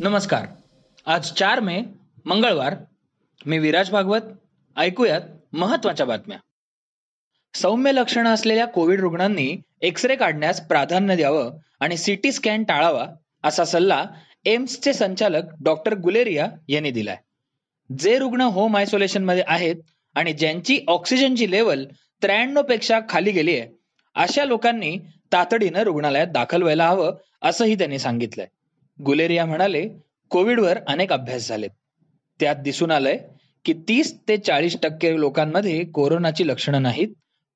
नमस्कार. आज चार मे मंगळवार. मी विराज भागवत. ऐकूयात महत्त्वाच्या बातम्या. सौम्य लक्षणं असलेल्या कोविड रुग्णांनी एक्स रे काढण्यास प्राधान्य द्यावं आणि सीटी स्कॅन टाळावा असा सल्ला एम्सचे संचालक डॉक्टर गुलेरिया यांनी दिलाय. जे रुग्ण होम आयसोलेशनमध्ये आहेत आणि ज्यांची ऑक्सिजनची लेवल त्र्याण्णवपेक्षा खाली गेली आहे अशा लोकांनी तातडीनं रुग्णालयात दाखल व्हायला हवं असंही त्यांनी सांगितलंय. गुलेरिया म्हणाले कोविडवर अनेक अभ्यास झालेत. त्यात दिसून आलंय की तीस ते चाळीस टक्के लोकांमध्ये कोरोनाची लक्षणं नाहीत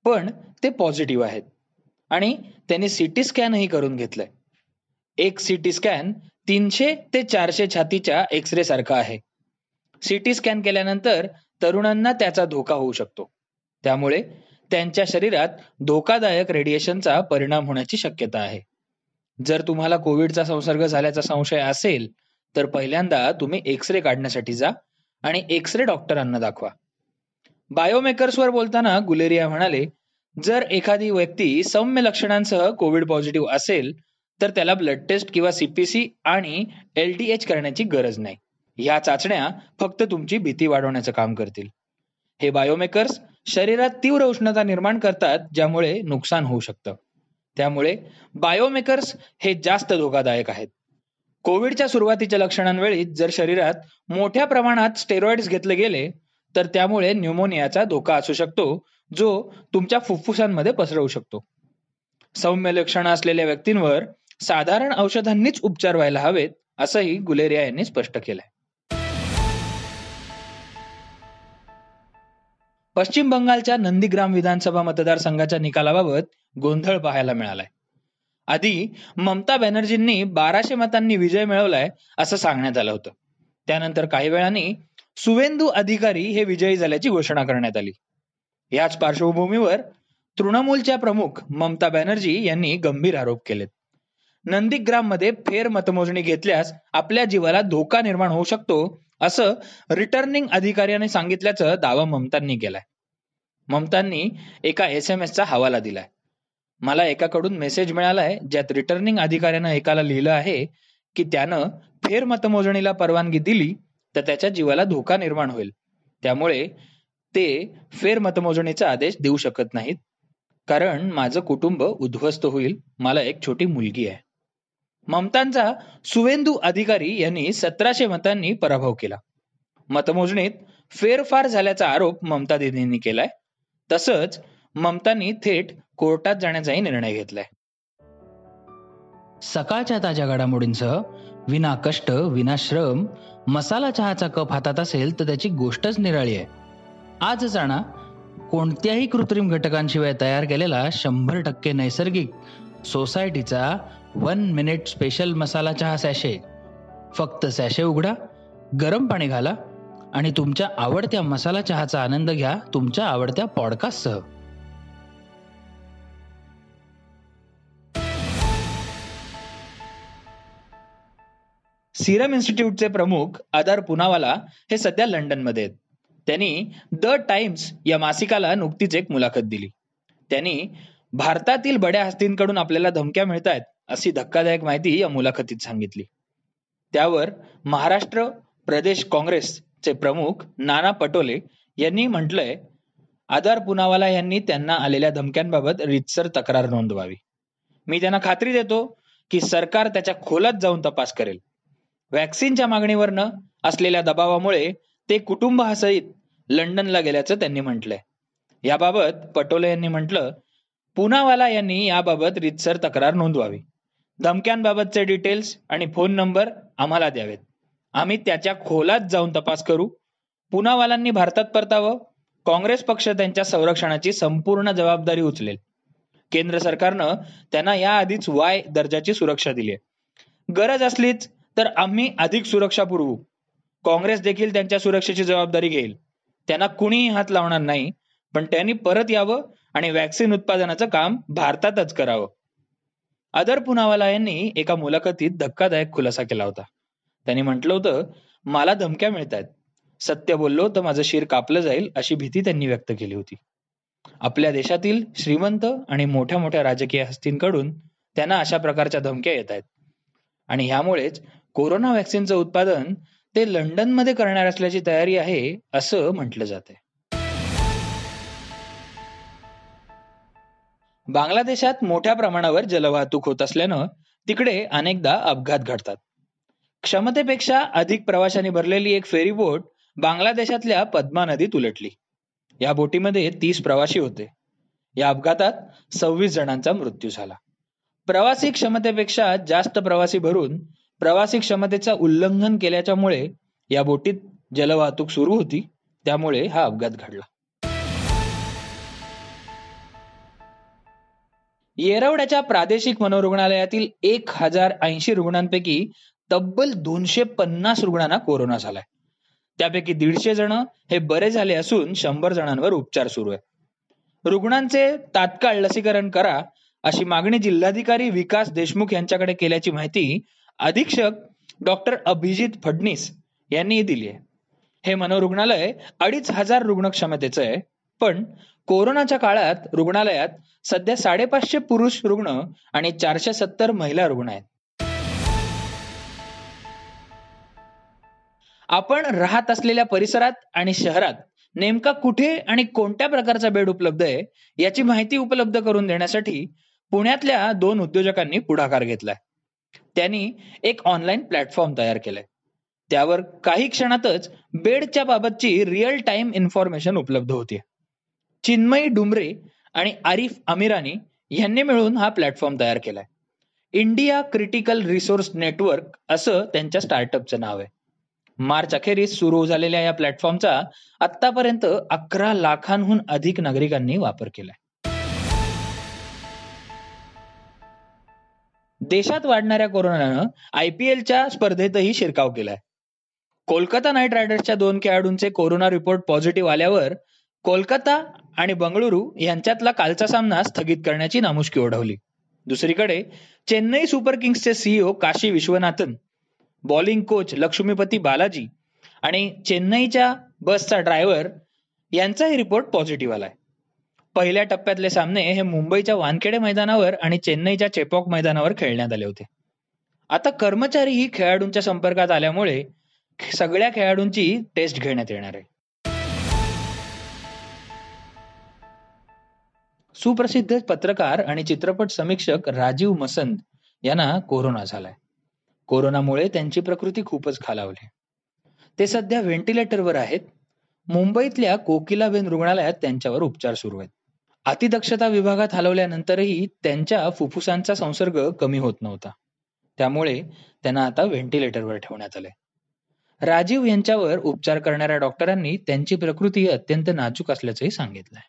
पण ते पॉझिटिव्ह आहेत. आणि त्यांनी सिटी स्कॅनही करून घेतलंय. एक सिटी स्कॅन तीनशे ते चारशे छातीच्या एक्स रे सारखा आहे. सिटी स्कॅन केल्यानंतर तरुणांना त्याचा धोका होऊ शकतो. त्यामुळे त्यांच्या शरीरात धोकादायक रेडिएशनचा परिणाम होण्याची शक्यता आहे. जर तुम्हाला कोविडचा संसर्ग झाल्याचा संशय असेल तर पहिल्यांदा तुम्ही एक्स रे काढण्यासाठी जा आणि एक्स रे डॉक्टरांना दाखवा. बायोमेकर्सवर बोलताना गुलेरिया म्हणाले जर एखादी व्यक्ती सौम्य लक्षणांसह कोविड पॉझिटिव्ह असेल तर त्याला ब्लड टेस्ट किंवा सीपीसी आणि एल डी एच करण्याची गरज नाही. ह्या चाचण्या फक्त तुमची भीती वाढवण्याचं काम करतील. हे बायोमेकर्स शरीरात तीव्र उष्णता निर्माण करतात ज्यामुळे नुकसान होऊ शकतं. त्यामुळे बायोमेकर्स हे जास्त धोकादायक आहेत. कोविडच्या सुरुवातीच्या लक्षणांवेळी जर शरीरात मोठ्या प्रमाणात स्टेरॉइड्स घेतले गेले तर त्यामुळे न्यूमोनियाचा धोका असू शकतो जो तुमच्या फुफ्फुसांमध्ये पसरवू शकतो. सौम्य लक्षणं असलेल्या व्यक्तींवर साधारण औषधांनीच उपचार व्हायला हवेत असंही गुलेरिया यांनी स्पष्ट केलंय. पश्चिम बंगालच्या नंदीग्राम विधानसभा मतदारसंघाच्या निकालाबाबत गोंधळ पाहायला मिळालाय. आधी ममता बॅनर्जींनी बाराशे मतांनी विजय मिळवलाय असं सांगण्यात आलं होतं. त्यानंतर काही वेळाने सुवेंदू अधिकारी हे विजयी झाल्याची घोषणा करण्यात आली. याच पार्श्वभूमीवर तृणमूलच्या प्रमुख ममता बॅनर्जी यांनी गंभीर आरोप केलेत. नंदीग्राममध्ये फेर मतमोजणी घेतल्यास आपल्या जीवाला धोका निर्माण होऊ शकतो असं रिटर्निंग अधिकाऱ्याने सांगितल्याचं दावा ममतांनी केलाय. ममतांनी एका एस एम एसचा हवाला दिलाय. मला एकाकडून मेसेज मिळालाय ज्यात रिटर्निंग अधिकाऱ्यानं एकाला लिहिलं आहे की त्यानं फेर मतमोजणीला परवानगी दिली तर त्याच्या जीवाला धोका निर्माण होईल. त्यामुळे ते फेर मतमोजणीचा आदेश देऊ शकत नाहीत. कारण माझं कुटुंब उद्ध्वस्त होईल. मला एक छोटी मुलगी आहे. ममतांचा सुवेंदू अधिकारी यांनी सतराशे मतांनी पराभव केला. मतमोजणीत फेरफार झाल्याचा आरोप ममता दिदींनी केलाय. तसंच ममतांनी थेट कोर्टात जाण्याचाही निर्णय घेतलाय. सकाळच्या ताज्या घडामोडींसह विना कष्ट विना श्रम मसाला चहाचा कप हातात असेल तर त्याची गोष्टच निराळी आहे. आज जाणा कोणत्याही कृत्रिम घटकांशिवाय तयार केलेला शंभर टक्के नैसर्गिक सोसायटीचा वन मिनिट स्पेशल मसाला चहा सॅशे. फक्त सॅशे उघडा गरम पाणी घाला आणि तुमच्या आवडत्या मसाला चहाचा आनंद घ्या तुमच्या आवडत्या पॉडकास्टसह. सिरम इन्स्टिट्यूटचे प्रमुख आदार पुनावाला हे सध्या लंडनमध्ये आहेत. त्यांनी द टाइम्स या मासिकाला नुकतीच एक मुलाखत दिली. त्यांनी भारतातील बड्या हस्तींकडून आपल्याला धमक्या मिळत आहेत अशी धक्कादायक माहिती या मुलाखतीत सांगितली. त्यावर महाराष्ट्र प्रदेश काँग्रेसचे प्रमुख नाना पटोले यांनी म्हटलंय आदार पुनावाला यांनी त्यांना आलेल्या धमक्यांबाबत रितसर तक्रार नोंदवावी. मी त्यांना खात्री देतो की सरकार त्याच्या खोलात जाऊन तपास करेल. व्हॅक्सिनच्या मागणीवरनं असलेल्या दबावामुळे ते कुटुंबासहित लंडनला गेल्याचं त्यांनी म्हटलंय. याबाबत पटोले यांनी म्हटलं पुनावाला यांनी याबाबत रितसर तक्रार नोंदवावी. धमक्यांबाबतचे डिटेल्स आणि फोन नंबर आम्हाला द्यावेत. आम्ही त्याच्या खोलात जाऊन तपास करू. पुनावालांनी भारतात परतावं. काँग्रेस पक्ष त्यांच्या संरक्षणाची संपूर्ण जबाबदारी उचलेल. केंद्र सरकारनं त्यांना याआधीच वाय दर्जाची सुरक्षा दिली आहे गरज असलीच तर आम्ही अधिक सुरक्षा पुरवू. काँग्रेस देखील त्यांच्या सुरक्षेची जबाबदारी घेईल. त्यांना कुणीही हात लावणार नाही पण त्यांनी परत यावं आणि व्हॅक्सिन उत्पादनाचं काम भारतातच करावं. आदर पुनावाला यांनी एका मुलाखतीत धक्कादायक खुलासा केला होता. त्यांनी म्हटलं होतं मला धमक्या मिळत आहेत सत्य बोललो तर माझं शिर कापलं जाईल अशी भीती त्यांनी व्यक्त केली होती. आपल्या देशातील श्रीमंत आणि मोठ्या मोठ्या राजकीय हस्तींकडून त्यांना अशा प्रकारच्या धमक्या येत आहेत. आणि ह्यामुळेच कोरोना व्हॅक्सिनचं उत्पादन ते लंडनमध्ये करणार असल्याची तयारी आहे असं म्हटलं जाते बांगलादेशात मोठ्या प्रमाणावर जलवाहतूक होत असल्यानं तिकडे अनेकदा अपघात घडतात. क्षमतेपेक्षा अधिक प्रवाशांनी भरलेली एक फेरी बोट बांगलादेशातल्या पद्मा नदीत उलटली. या बोटीमध्ये तीस प्रवासी होते. या अपघातात सव्वीस जणांचा मृत्यू झाला. प्रवासी क्षमतेपेक्षा जास्त प्रवासी भरून प्रवासी क्षमतेचं उल्लंघन केल्याच्यामुळे या बोटीत जलवाहतूक सुरू होती. त्यामुळे हा अपघात घडला. येरवड्याच्या प्रादेशिक मनोरुग्णालयातील एक हजार ऐंशी रुग्णांपैकी तब्बल दोनशे पन्नास रुग्णांना कोरोना झालाय. त्यापैकी दीडशे जण हे बरे झाले असून शंभर जणांवर उपचार सुरू आहे. रुग्णांचे तात्काळ लसीकरण करा अशी मागणी जिल्हाधिकारी विकास देशमुख यांच्याकडे केल्याची माहिती अधीक्षक डॉक्टर अभिजित फडणीस यांनी दिली आहे. हे मनोरुग्णालय अडीच हजार रुग्ण क्षमतेचं आहे पण कोरोनाच्या काळात रुग्णालयात सध्या साडेपाचशे पुरुष रुग्ण आणि चारशे सत्तर महिला रुग्ण आहेत. आपण राहत असलेल्या परिसरात आणि शहरात नेमका कुठे आणि कोणत्या प्रकारचा बेड उपलब्ध आहे याची माहिती उपलब्ध करून देण्यासाठी पुण्यातल्या दोन उद्योजकांनी पुढाकार घेतलाय. त्यांनी एक ऑनलाईन प्लॅटफॉर्म तयार केलाय. त्यावर काही क्षणातच बेडच्या बाबतची रिअल टाइम इन्फॉर्मेशन उपलब्ध होती चिन्मयी डुमरे आणि आरिफ अमिरानी यांनी मिळून हा प्लॅटफॉर्म तयार केलाय. इंडिया क्रिटिकल रिसोर्स नेटवर्क असं त्यांच्या स्टार्टअपचं नाव आहे. मार्च अखेरीस सुरू झालेल्या या प्लॅटफॉर्मचा आतापर्यंत अकरा लाखांहून अधिक नागरिकांनी वापर केलाय. देशात वाढणाऱ्या कोरोनानं आय पी एलच्या स्पर्धेतही शिरकाव केलाय. कोलकाता नाईट रायडर्सच्या दोन खेळाडूंचे कोरोना रिपोर्ट पॉझिटिव्ह आल्यावर कोलकाता आणि बंगळुरू यांच्यातला कालचा सामना स्थगित करण्याची नामुष्की ओढवली. दुसरीकडे Chennai super किंग्सचे CEO Kashi Viswanathan bowling coach Lakshmipathy Balaji आणि चेन्नईच्या बसचा ड्रायव्हर यांचाही रिपोर्ट पॉझिटिव्ह आलाय. पहिल्या टप्प्यातले सामने हे मुंबईच्या वानखेडे मैदानावर आणि चेन्नईच्या चेपॉक मैदानावर खेळण्यात आले होते. आता कर्मचारीही खेळाडूंच्या संपर्कात आल्यामुळे सगळ्या खेळाडूंची टेस्ट घेण्यात येणार आहे. सुप्रसिद्ध पत्रकार आणि चित्रपट समीक्षक राजीव मसंद यांना कोरोना झालाय. कोरोनामुळे त्यांची प्रकृती खूपच खालावली. ते सध्या व्हेंटिलेटरवर आहेत. मुंबईतल्या कोकिलाबेन रुग्णालयात त्यांच्यावर उपचार सुरू आहेत. अतिदक्षता विभागात हलवल्यानंतरही त्यांच्या फुफ्फुसांचा संसर्ग कमी होत नव्हता. त्यामुळे त्यांना आता व्हेंटिलेटरवर ठेवण्यात आले राजीव यांच्यावर उपचार करणाऱ्या डॉक्टरांनी त्यांची प्रकृती अत्यंत नाजूक असल्याचंही सांगितलंय.